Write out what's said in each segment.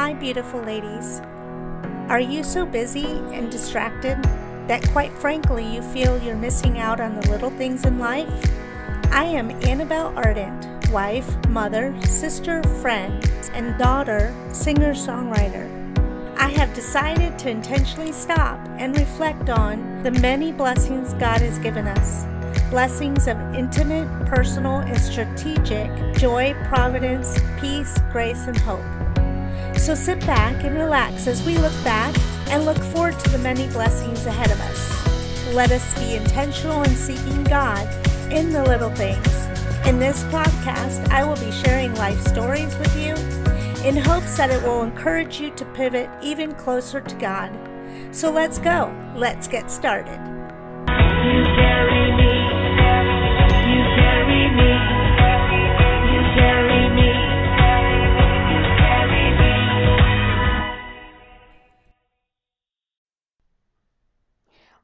Hi, beautiful ladies. Are you so busy and distracted that, quite frankly, you feel you're missing out on the little things in life? I am Annabelle Ardent, wife, mother, sister, friend, and daughter, singer songwriter. I have decided to intentionally stop and reflect on the many blessings God has given us blessings of intimate, personal, and strategic joy, providence, peace, grace, and hope. So sit back and relax as we look back and look forward to the many blessings ahead of us. Let us be intentional in seeking God in the little things. In this podcast, I will be sharing life stories with you in hopes that it will encourage you to pivot even closer to God. So let's go. Let's get started.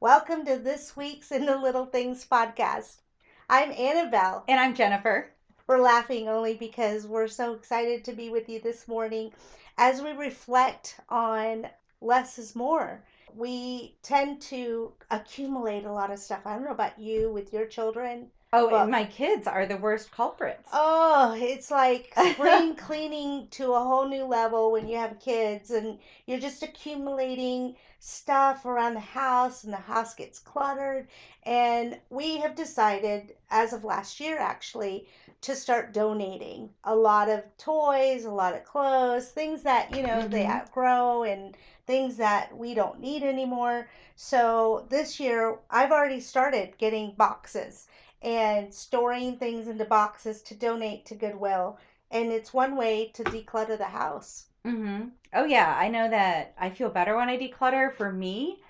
Welcome to this week's In the Little Things podcast. I'm Annabelle. And I'm Jennifer. We're laughing only because we're so excited to be with you this morning as we reflect on less is more. We tend to accumulate a lot of stuff. I don't know about you with your children. Oh, Well- and my kids are the worst culprits. Oh, it's like spring cleaning to a whole new level when you have kids and you're just accumulating stuff around the house and the house gets cluttered. And we have decided, as of last year actually, to start donating a lot of toys, a lot of clothes, things that, you know, they Mhm. outgrow and things that we don't need anymore. So this year, I've already started getting boxes and storing things into boxes to donate to Goodwill. And it's one way to declutter the house. hmm Oh, yeah. I know that I feel better when I declutter. For me,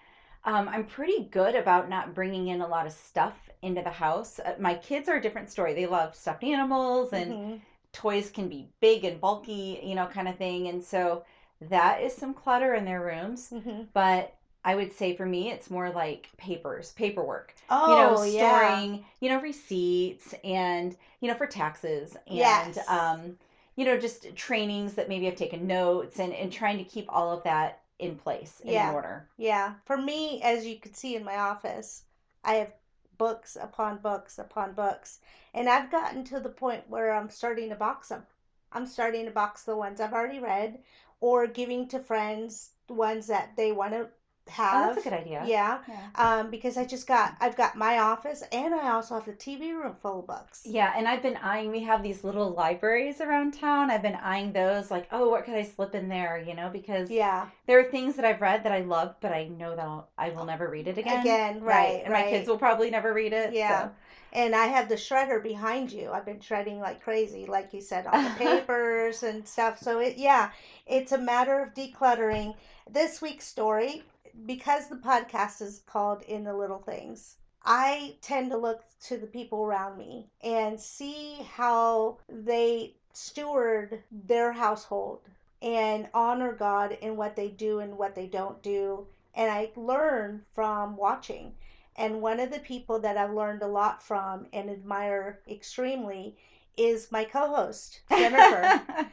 um, I'm pretty good about not bringing in a lot of stuff into the house. Uh, my kids are a different story. They love stuffed animals and Mhm. toys can be big and bulky, you know, kind of thing. And so that is some clutter in their rooms. Mhm. But I would say for me, it's more like papers, paperwork. Oh, you know, yeah. storing, you know, receipts and, you know, for taxes and, Yes. um, you know, just trainings that maybe I've taken notes and, and trying to keep all of that in place and Yeah. in order. Yeah. For me, as you can see in my office, I have books upon books upon books. And I've gotten to the point where I'm starting to box them. I'm starting to box the ones I've already read or giving to friends the ones that they want to Oh, that's a good idea. Yeah. Yeah. Um, because I just got, I've got my office and I also have the TV room full of books. Yeah, and I've been eyeing, we have these little libraries around town. I've been eyeing those like, oh, what could I slip in there, you know, because Yeah. there are things that I've read that I love, but I know that I'll, I will never read it again. Again, right, And my kids will probably never read it. Yeah. so. And I have the shredder behind you. I've been shredding like crazy, like you said, all the papers and stuff. So it, yeah, it's a matter of decluttering. This week's story, because the podcast is called In the Little Things, I tend to look to the people around me and see how they steward their household and honor God in what they do and what they don't do. And I learn from watching. And one of the people that I've learned a lot from and admire extremely is my co host, Jennifer.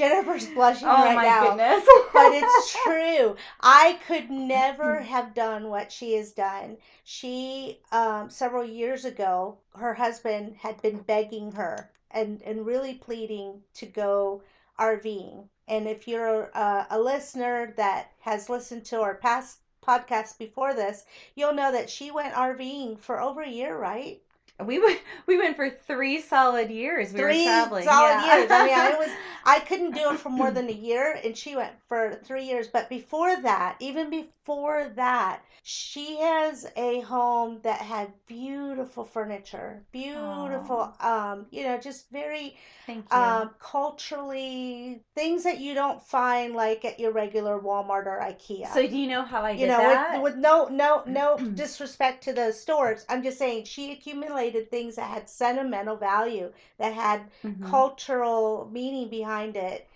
Jennifer's blushing oh right my now. goodness. But it's true. I could never have done what she has done. She, um, several years ago, her husband had been begging her and, and really pleading to go RVing. And if you're a, a listener that has listened to our past podcasts before this, you'll know that she went RVing for over a year, right? We went we went for three solid years. We Three were traveling. solid yeah. years. I mean, I was I couldn't do it for more than a year, and she went for three years. But before that, even before that, she has a home that had beautiful furniture, beautiful, um, you know, just very Thank you. um, culturally things that you don't find like at your regular Walmart or IKEA. so do you know how I you did know, that? with, with no no no disrespect to those stores, I'm just saying she accumulated things that had sentimental value, that had Mhm. cultural meaning behind it.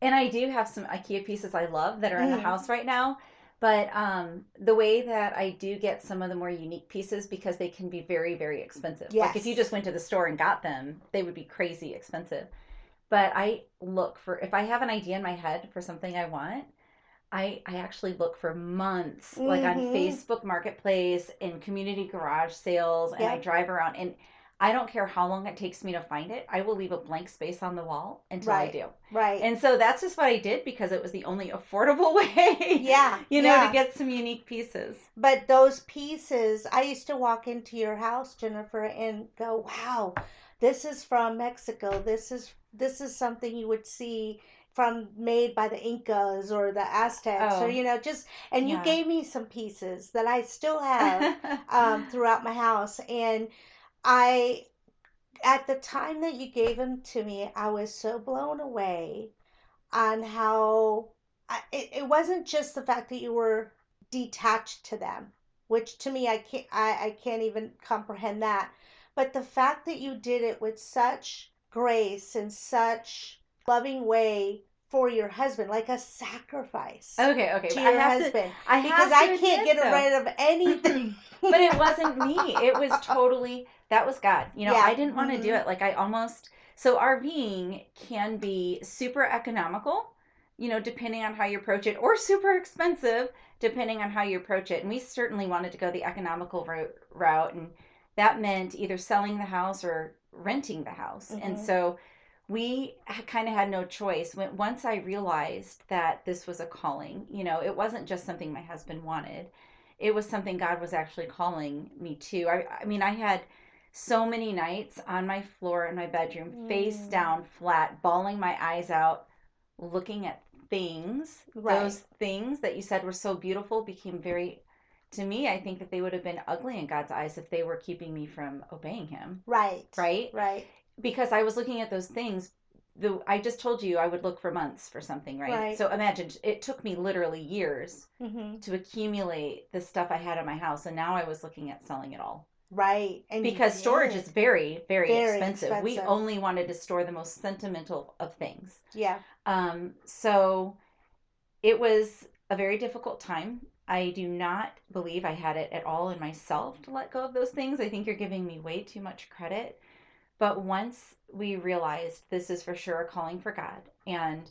And I do have some IKEA pieces I love that are in the Mhm. house right now. But um, the way that I do get some of the more unique pieces because they can be very, very expensive. Like if you just went to the store and got them, they would be crazy expensive. but I look for if I have an idea in my head for something I want, I I actually look for months like on Mhm. Facebook Marketplace and community garage sales and I drive around and I don't care how long it takes me to find it. I will leave a blank space on the wall until I do. Right. And so that's just what I did because it was the only affordable way. yeah. You know, yeah. to get some unique pieces. But those pieces, I used to walk into your house, Jennifer, and go, "Wow, this is from Mexico. This is this is something you would see from made by the Incas or the Aztecs, Oh. or you know, just." And you Yeah. gave me some pieces that I still have um, throughout my house, and I, at the time that you gave them to me, I was so blown away on how I, it, it wasn't just the fact that you were detached to them, which to me I can't I, I can't even comprehend that. But the fact that you did it with such grace and such loving way for your husband, like a sacrifice okay, okay. to your I have to husband. I because have I can't get though, rid of anything. but it wasn't me. It was totally that was God. You know, Yeah. I didn't want to do Mhm. it. Like I almost so RVing can be super economical, you know, depending on how you approach it, or super expensive depending on how you approach it. And we certainly wanted to go the economical route, route and that meant either selling the house or renting the house. And Mhm. so we kind of had no choice. When once I realized that this was a calling, you know, it wasn't just something my husband wanted it was something God was actually calling me to. I, I mean, I had so many nights on my floor in my bedroom, face Mm. down, flat, bawling my eyes out, looking at things. Right. Those things that you said were so beautiful became very, to me, I think that they would have been ugly in God's eyes if they were keeping me from obeying Him, right. right? Right. Because I was looking at those things. The, I just told you I would look for months for something, right? Right. So imagine it took me literally years hmm to accumulate the stuff I had in my house, and now I was looking at selling it all Right. And because storage is very, very, Very expensive. We only wanted to store the most sentimental of things. yeah. Um, so it was a very difficult time. I do not believe I had it at all in myself to let go of those things. I think you're giving me way too much credit. But once we realized this is for sure a calling for God and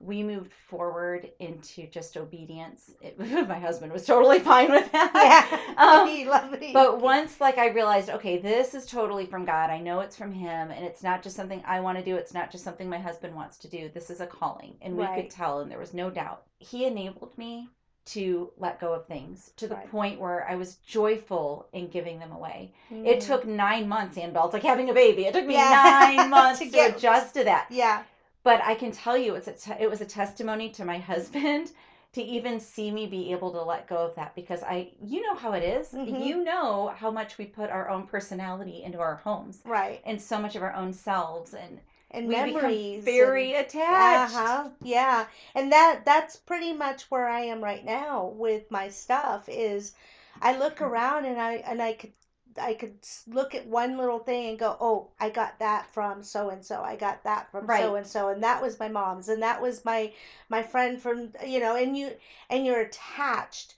we moved forward into just obedience. It, my husband was totally fine with that. Yeah. Um, He loved it. but once like I realized, okay, this is totally from God. I know it's from him and it's not just something I want to do. It's not just something my husband wants to do. This is a calling. And we could tell and there was no doubt. He enabled me to let go of things to the Right. point where I was joyful in giving them away. Mhm. It took nine months, Annabelle. It's like having a baby. It took me Yeah. nine months To to, get- adjust to that Yeah. but I can tell you it's a te- it was a testimony to my husband to even see me be able to let go of that because I you know how it is. Mhm. you know how much we put our own personality into our homes Right. and so much of our own selves and And we memories. very and, attached uh-huh. Yeah. And that that's pretty much where I am right now with my stuff is I look Mm-hmm. around and I and I could I could look at one little thing and go, "Oh, I got that from so and so. I got that from so and so, and that was my mom's, and that was my my friend from you know." And you and you're attached,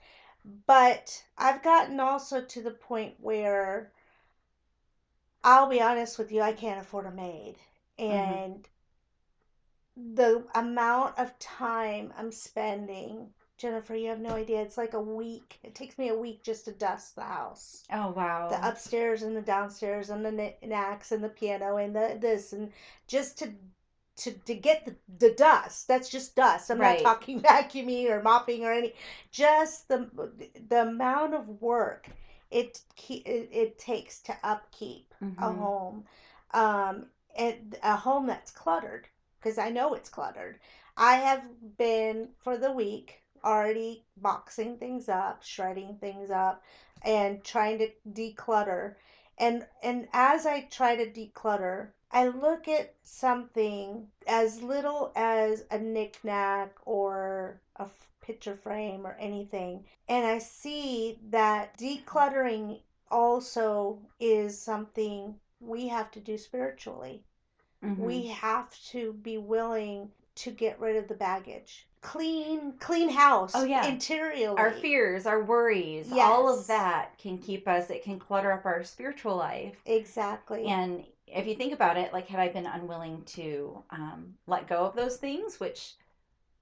but I've gotten also to the point where I'll be honest with you, I can't afford a maid, and the amount of time I'm spending. Jennifer, you have no idea. It's like a week. It takes me a week just to dust the house oh wow the upstairs and the downstairs and the knacks and the piano and the this and just to to to get the, the dust that's just dust i'm Right. not talking vacuuming or mopping or any just the the amount of work it it, it takes to upkeep a Mhm. home um a home that's cluttered because i know it's cluttered. I have been for the week already boxing things up shredding things up and trying to declutter. And and as i try to declutter i look at something as little as a knickknack or a picture frame or anything and i see that decluttering also is something we have to do spiritually. Mhm. we have to be willing to get rid of the baggage. Clean clean house Oh, yeah. interiorly. our fears our worries all of that can keep us it can clutter up our spiritual life. Exactly. And if you think about it, like had I been unwilling to um, let go of those things, which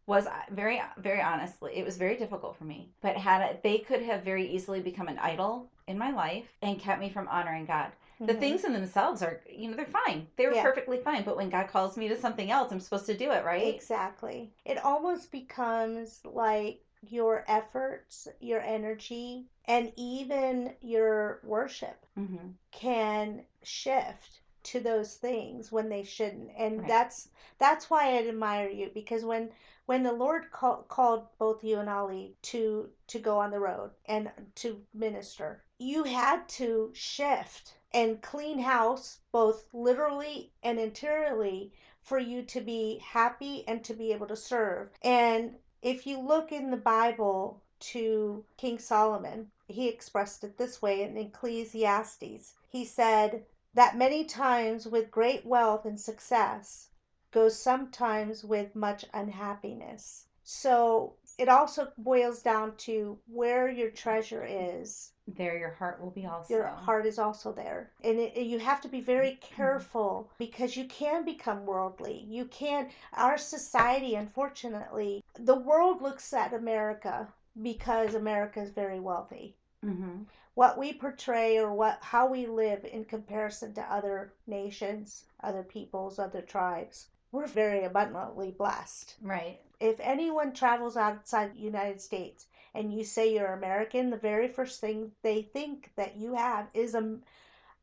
was uh, very very honestly it was very difficult for me. But had it, they could have very easily become an idol in my life and kept me from honoring god the Mhm. things in themselves are you know they're fine they were Yeah. perfectly fine but when god calls me to something else i'm supposed to do it right Exactly. It almost becomes like your efforts, your energy, and even your worship mm-hmm. can shift to those things when they shouldn't. And Right. that's that's why I admire you because when when the Lord call, called both you and Ali to to go on the road and to minister, you had to shift and clean house both literally and interiorly for you to be happy and to be able to serve. And if you look in the Bible to King Solomon, he expressed it this way in Ecclesiastes. He said that many times with great wealth and success goes sometimes with much unhappiness. So it also boils down to where your treasure is. There your heart will be also. Your heart is also there. And it, you have to be very Mm-hmm. careful because you can become worldly. You can our society unfortunately the world looks at america because america is very wealthy. Mm-hmm. what we portray or what how we live in comparison to other nations other peoples other tribes we're very abundantly blessed right if anyone travels outside the United States and you say you're American, the very first thing they think that you have is a,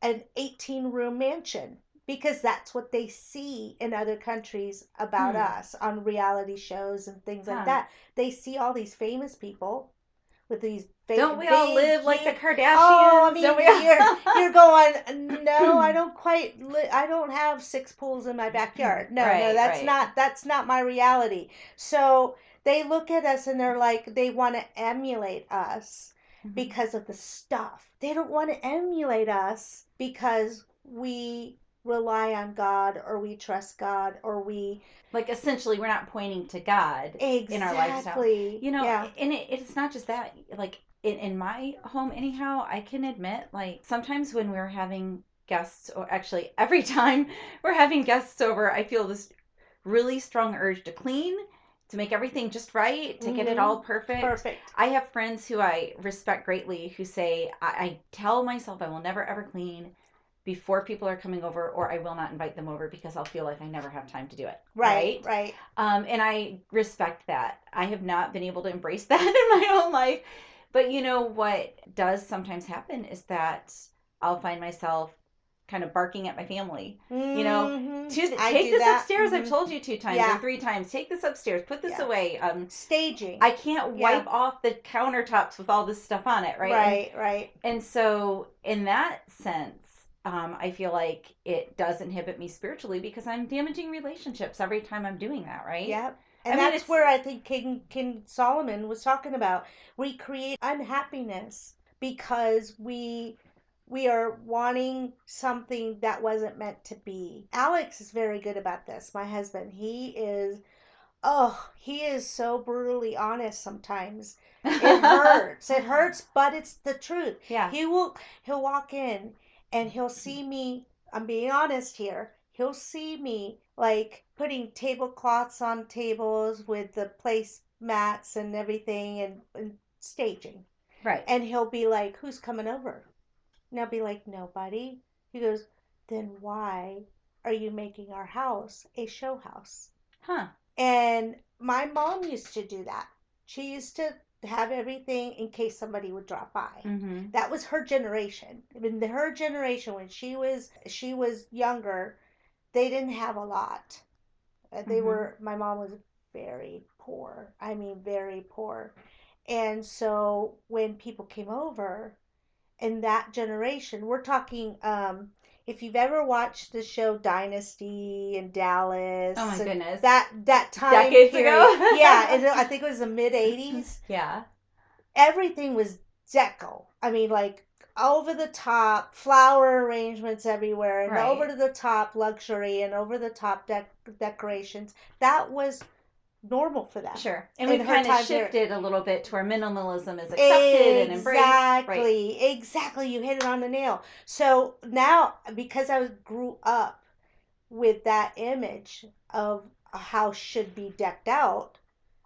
an 18 room mansion because that's what they see in other countries about Hmm. us on reality shows and things Huh. like that. They see all these famous people with these fa- don't we all big, live like the kardashians Oh, I mean, you're you're going. No, I don't quite. Li- I don't have six pools in my backyard. No, no, that's right. not that's not my reality. So they look at us and they're like, they want to emulate us Mhm. because of the stuff. They don't want to emulate us because we rely on God or we trust God or we like essentially we're not pointing to god in our lifestyle you know yeah. and it, it's not just that like in, in my home anyhow i can admit like sometimes when we're having guests or actually every time we're having guests over i feel this really strong urge to clean to make everything just right to get it Mhm. all perfect Perfect. I have friends who I respect greatly who say, I, I tell myself I will never ever clean before people are coming over, or I will not invite them over because I'll feel like I never have time to do it. Right, right. Um, and I respect that. I have not been able to embrace that in my own life. But you know what does sometimes happen is that I'll find myself kind of barking at my family. You know, Mhm. To I take this that. upstairs. I've Mhm. told you two times Yeah. or three times. Take this upstairs. Put this Yeah. away. Um, staging. I can't Yeah. wipe off the countertops with all this stuff on it, right? And- Right, right. And, so, in that sense, um, I feel like it does inhibit me spiritually because I'm damaging relationships every time I'm doing that, right? Yep. I And mean, that's it's- where I think King King Solomon was talking about. We create unhappiness because we we are wanting something that wasn't meant to be. Alex is very good about this. My husband, he is oh, he is so brutally honest sometimes. It hurts. it hurts, but it's the truth. Yeah. He will he'll walk in and he'll see me I'm being honest here. He'll see me like putting tablecloths on tables with the place mats and everything and, and staging. Right. And he'll be like, Who's coming over? And I'll be like, Nobody. He goes, Then why are you making our house a show house? Huh. And my mom used to do that. She used to have everything in case somebody would drop by. Mm-hmm. That was her generation. In her generation, when she was she was younger, they didn't have a lot. Uh, They Mhm. were. My mom was very poor. I mean, very poor. And so when people came over, in that generation, we're talking. Um, if you've ever watched the show Dynasty and Dallas, Oh my goodness. that that time Decades period, ago? yeah, it, I think it was the mid '80s yeah. everything was deco. I mean, like over the top flower arrangements everywhere, and Right. over to the top luxury, and over the top dec- decorations. That was normal for them. Sure. And we've kind of shifted a little bit to where minimalism is accepted and embraced. Right. Exactly, exactly. You hit it on the nail. So now, because I was grew up with that image of a house should be decked out,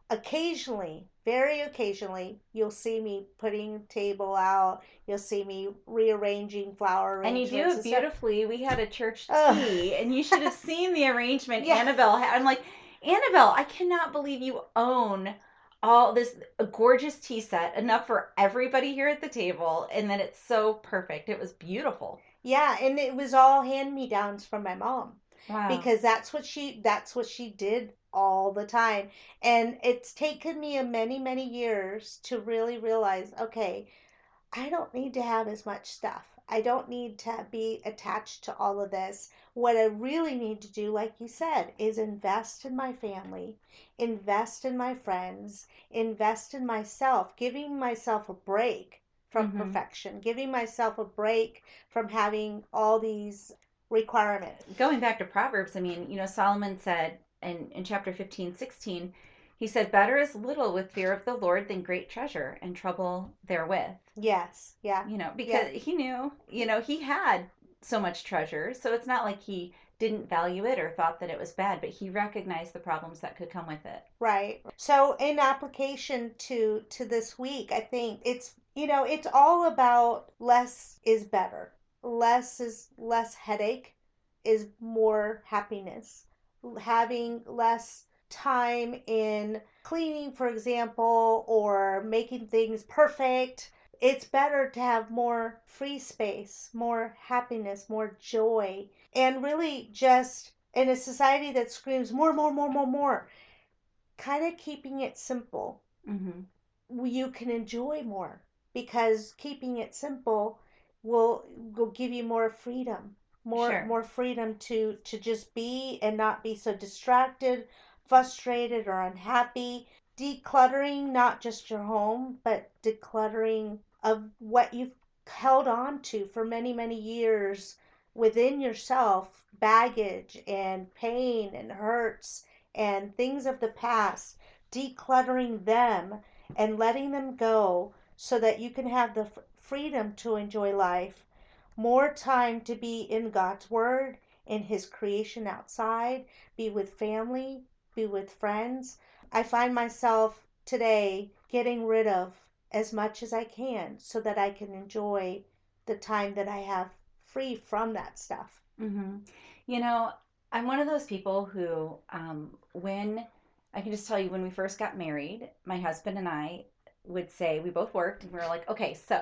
occasionally, very occasionally, you'll see me putting table out. You'll see me rearranging flower And you do it stuff. beautifully. We had a church Ugh. tea, and you should have seen the arrangement. Annabelle had. I'm like, Annabelle, I cannot believe you own all this a gorgeous tea set, enough for everybody here at the table, and then it's so perfect. It was beautiful. Yeah, and it was all hand me downs from my mom. Wow. because that's what she that's what she did all the time and it's taken me a many many years to really realize okay i don't need to have as much stuff i don't need to be attached to all of this what i really need to do like you said is invest in my family invest in my friends invest in myself giving myself a break from Mhm. perfection giving myself a break from having all these requirements going back to Proverbs, I mean, you know, Solomon said in, in chapter 15, 16, he said, Better is little with fear of the Lord than great treasure and trouble therewith. yes yeah You know, because he knew, you know, he had so much treasure. So it's not like he didn't value it or thought that it was bad, but he recognized the problems that could come with it. Right. So in application to to this week, I think it's you know, it's all about less is better. Less is less headache is more happiness. Having less time in cleaning, for example, or making things perfect. It's better to have more free space, more happiness, more joy, and really just in a society that screams more, more, more, more, more kind of keeping it simple hmm you can enjoy more because keeping it simple will will give you more freedom more Sure. more freedom to to just be and not be so distracted frustrated or unhappy decluttering not just your home but decluttering of what you've held on to for many many years within yourself baggage and pain and hurts and things of the past decluttering them and letting them go so that you can have the freedom to enjoy life, more time to be in God's Word, in His creation outside, be with family, be with friends. I find myself today getting rid of as much as I can so that I can enjoy the time that I have free from that stuff. hmm You know, I'm one of those people who, um, when I can just tell you, when we first got married, my husband and I would say we both worked, and we were like, okay, so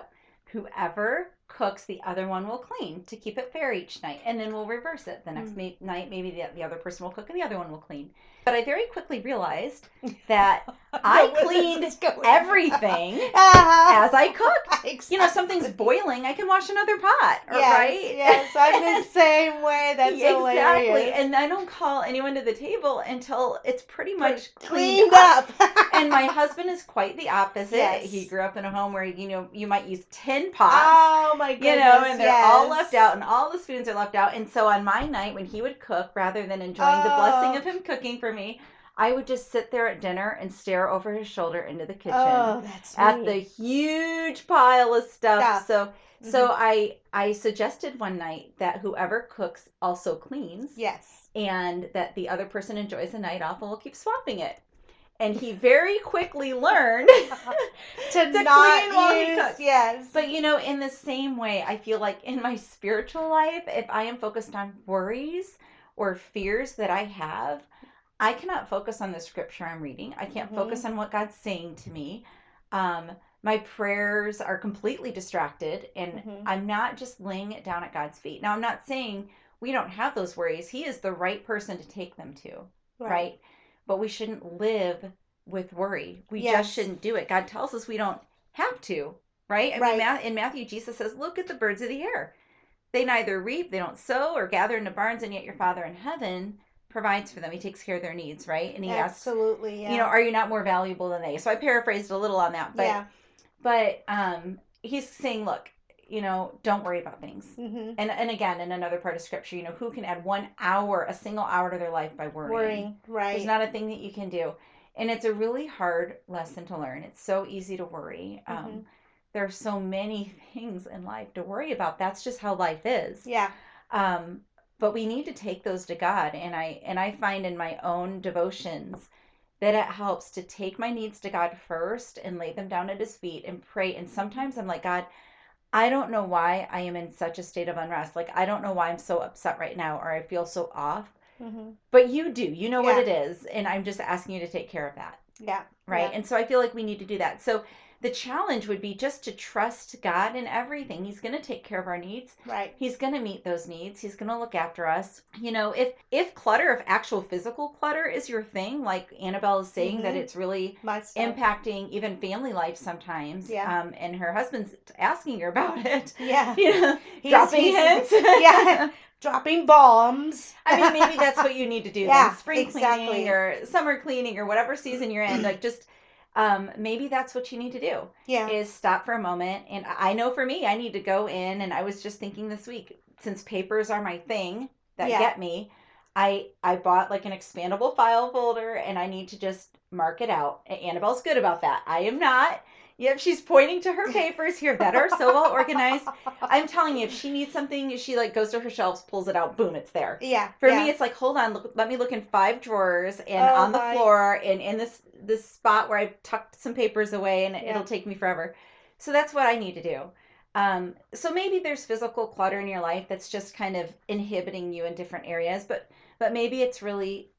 whoever cooks, the other one will clean to keep it fair each night, and then we'll reverse it. The next Mm. ma- night, maybe the, the other person will cook, and the other one will clean. But I very quickly realized that I cleaned everything Uh-huh. as I cooked. You know, something's boiling, I can wash another pot, or- Yes, right? Yes, I'm the same way. That's exactly. hilarious. And I don't call anyone to the table until it's pretty much cleaned cleaned up. up. and my husband is quite the opposite. Yes. He grew up in a home where you know you might use ten pots. oh my goodness. you know, and they're all left out, and all the spoons are left out. And so on my night, when he would cook, rather than enjoying the blessing Oh. of him cooking for me, I would just sit there at dinner and stare over his shoulder into the kitchen Oh, at the huge pile of stuff. Stuff. So so Mhm. I I suggested one night that whoever cooks also cleans yes. and that the other person enjoys the night off and we'll keep swapping it. And he very quickly learned To, To not clean while he use, cooks. Yes. But you know, in the same way, I feel like in my spiritual life, if I am focused on worries or fears that I have, I cannot focus on the scripture I'm reading. I can't Mhm. focus on what God's saying to me. Um, my prayers are completely distracted, and Mhm. I'm not just laying it down at God's feet. Now, I'm not saying we don't have those worries. He is the right person to take them to, right? But we shouldn't live with worry. We Yes. just shouldn't do it. God tells us we don't have to, right? I Right. mean, in Matthew, Jesus says, "Look at the birds of the air. They neither reap, they don't sow, or gather into barns, and yet your Father in heaven provides for them. He takes care of their needs, right?" And he asks, Absolutely. Yeah. you know, "Are you not more valuable than they?" So I paraphrased a little on that, but yeah. but um, he's saying, "Look, you know, don't worry about things." hmm And and again, in another part of Scripture, you know, who can add one hour, a single hour to their life by worrying? Worrying. Right. There's not a thing that you can do. And it's a really hard lesson to learn. It's so easy to worry. Um, Mhm. there's so many things in life to worry about. That's just how life is. Yeah. Um, but we need to take those to God. And I and I find in my own devotions that it helps to take my needs to God first and lay them down at his feet and pray. And sometimes I'm like, God, I don't know why I am in such a state of unrest. Like I don't know why I'm so upset right now or I feel so off. hmm But you do. You know what it is. And I'm just asking you to take care of that. Yeah. Right. Yeah. And so I feel like we need to do that. So the challenge would be just to trust God in everything. He's going to take care of our needs. Right. He's going to meet those needs. He's going to look after us. You know, if if clutter, if actual physical clutter is your thing, like Annabelle is saying that Mhm. it's really impacting even family life sometimes. Yeah. Um, and her husband's asking her about it. Yeah. You know, He's- dropping he's- hints. Yeah. Dropping bombs. I mean, maybe that's what you need to do. Yeah, then. Spring exactly. cleaning or summer cleaning or whatever season you're in. Like just, um, maybe that's what you need to do Yeah. is stop for a moment. And I know for me, I need to go in. And I was just thinking this week, since papers are my thing that Yeah. get me, I I bought like an expandable file folder, and I need to just mark it out. Annabelle's good about that. I am not. Yep, she's pointing to her papers here that are so well organized. I'm telling you, if she needs something, she like goes to her shelves, pulls it out, boom, it's there. Yeah. For yeah. me, it's like, hold on, look, let me look in five drawers and Oh on the my- floor and in this this spot where I've tucked some papers away, and Yeah. it'll take me forever. So that's what I need to do. Um, so maybe there's physical clutter in your life that's just kind of inhibiting you in different areas, but but maybe it's really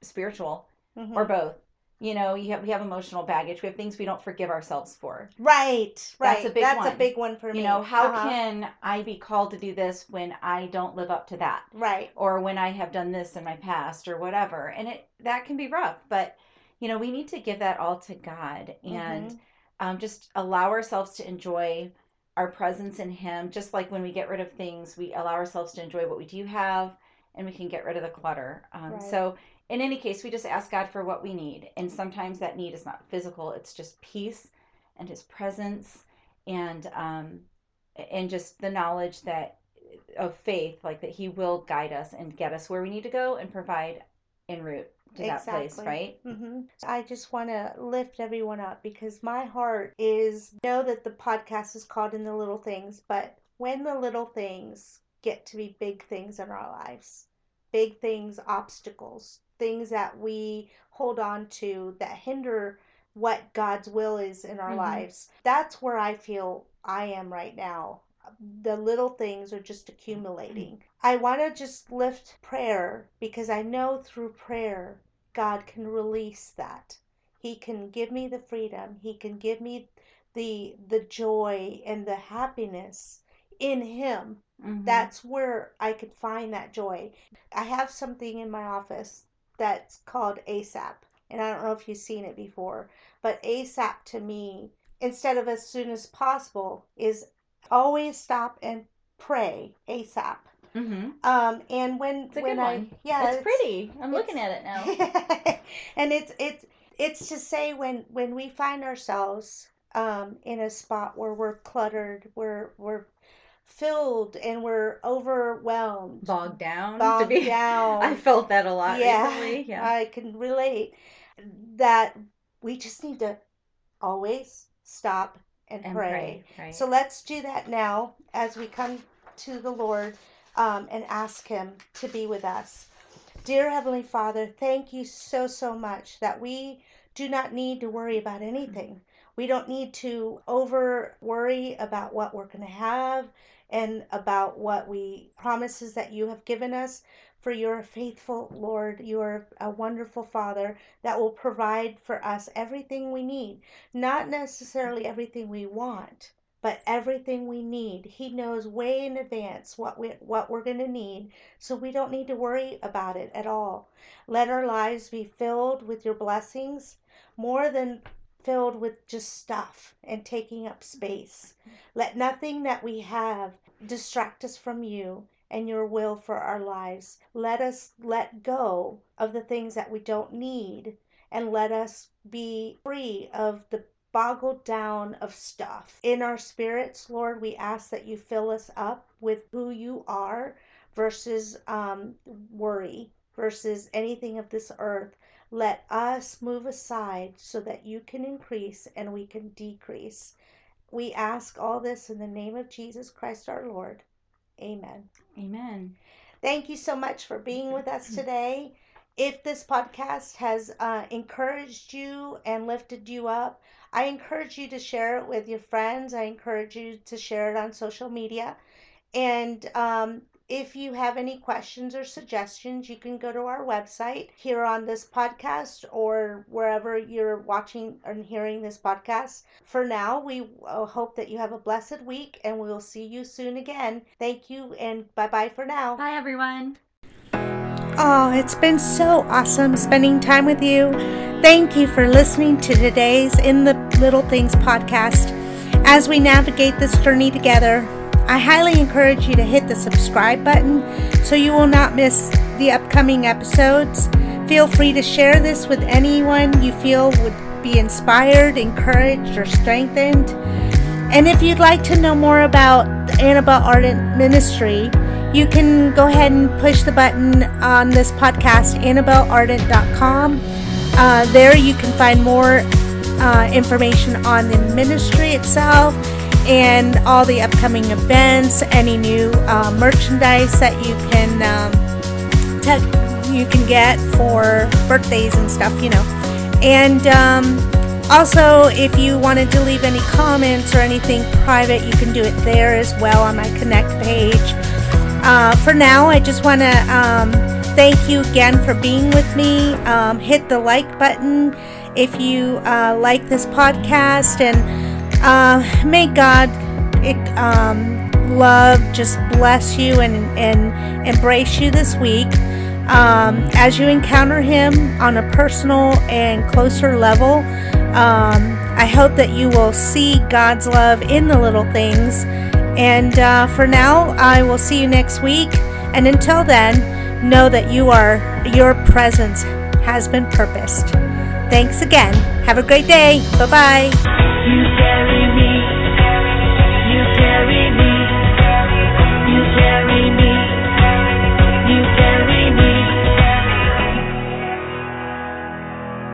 spiritual Mhm. or both. You know, you have we have emotional baggage. We have things we don't forgive ourselves for. right. Right. That's a big That's a big one for me. You know, how Uh-huh. can I be called to do this when I don't live up to that? Right. or when I have done this in my past or whatever. And it that can be rough, but you know, we need to give that all to God and Mhm. um, just allow ourselves to enjoy our presence in Him. Just like when we get rid of things, we allow ourselves to enjoy what we do have and we can get rid of the clutter. Um, Right. So, in any case, we just ask God for what we need. And sometimes that need is not physical, it's just peace and His presence and, um, and just the knowledge that of faith, like that He will guide us and get us where we need to go and provide en route to that place, Exactly. right? hmm I just want to lift everyone up because my heart is know that the podcast is called In the Little Things, but when the little things get to be big things in our lives, big things, obstacles, things that we hold on to that hinder what God's will is in our Mhm. lives, that's where I feel I am right now. The little things are just accumulating. I want to just lift prayer because I know through prayer God can release that. He can give me the freedom. He can give me the the joy and the happiness in him. Mhm. That's where I could find that joy. I have something in my office that's called ASAP. And I don't know if you've seen it before, but ASAP to me, instead of as soon as possible, is always stop and pray ASAP. Mhm. Um, and when It's when good I one. yeah, it's, pretty. I'm looking at it now. and it's it's it's to say when when we find ourselves um in a spot where we're cluttered, we're we're filled and we're overwhelmed, Bogged down. to bogged be, down. I felt that a lot yeah, recently. Yeah. I can relate that we just need to always stop and, and pray. pray. Right. So let's do that now as we come to the Lord um, and ask Him to be with us. Dear Heavenly Father, thank you so, so much that we do not need to worry about anything. We don't need to over worry about what we're going to have and about what we promises that you have given us. For you're a faithful Lord, you are a wonderful Father that will provide for us everything we need. Not necessarily everything we want, but everything we need. He knows way in advance what we what we're going to need, so we don't need to worry about it at all. Let our lives be filled with your blessings more than filled with just stuff and taking up space. Let nothing that we have distract us from you and your will for our lives. Let us let go of the things that we don't need and let us be free of the boggled down of stuff. In our spirits, Lord, we ask that you fill us up with who you are versus um, worry, versus anything of this earth. Let us move aside so that you can increase and we can decrease. We ask all this in the name of Jesus Christ our Lord. Amen. Amen. Thank you so much for being with us today. If this podcast has uh, encouraged you and lifted you up, I encourage you to share it with your friends. I encourage you to share it on social media. And um, if you have any questions or suggestions, you can go to our website here on this podcast or wherever you're watching and hearing this podcast. For now, we uh, hope that you have a blessed week and we will see you soon again. Thank you and bye bye for now. Bye, everyone. Oh, it's been so awesome spending time with you. Thank you for listening to today's In the Little Things podcast. As we navigate this journey together, I highly encourage you to hit the subscribe button so you will not miss the upcoming episodes. Feel free to share this with anyone you feel would be inspired, encouraged, or strengthened. And if you'd like to know more about Annabelle Ardent Ministry, you can go ahead and push the button on this podcast, annabelleardent.com. Uh, there you can find more uh, information on the ministry itself and all the upcoming events, any new uh, merchandise that you can um, te- you can get for birthdays and stuff, you know. And um, also, if you wanted to leave any comments or anything private, you can do it there as well on my Connect page. Uh, for now, I just want to um, thank you again for being with me. Um, hit the like button if you uh, like this podcast and uh, may God um, love just bless you and, and embrace you this week. Um, as you encounter Him on a personal and closer level, um, I hope that you will see God's love in the little things. And uh, for now, I will see you next week. And until then, know that you are your presence has been purposed. Thanks again. Have a great day. Bye bye.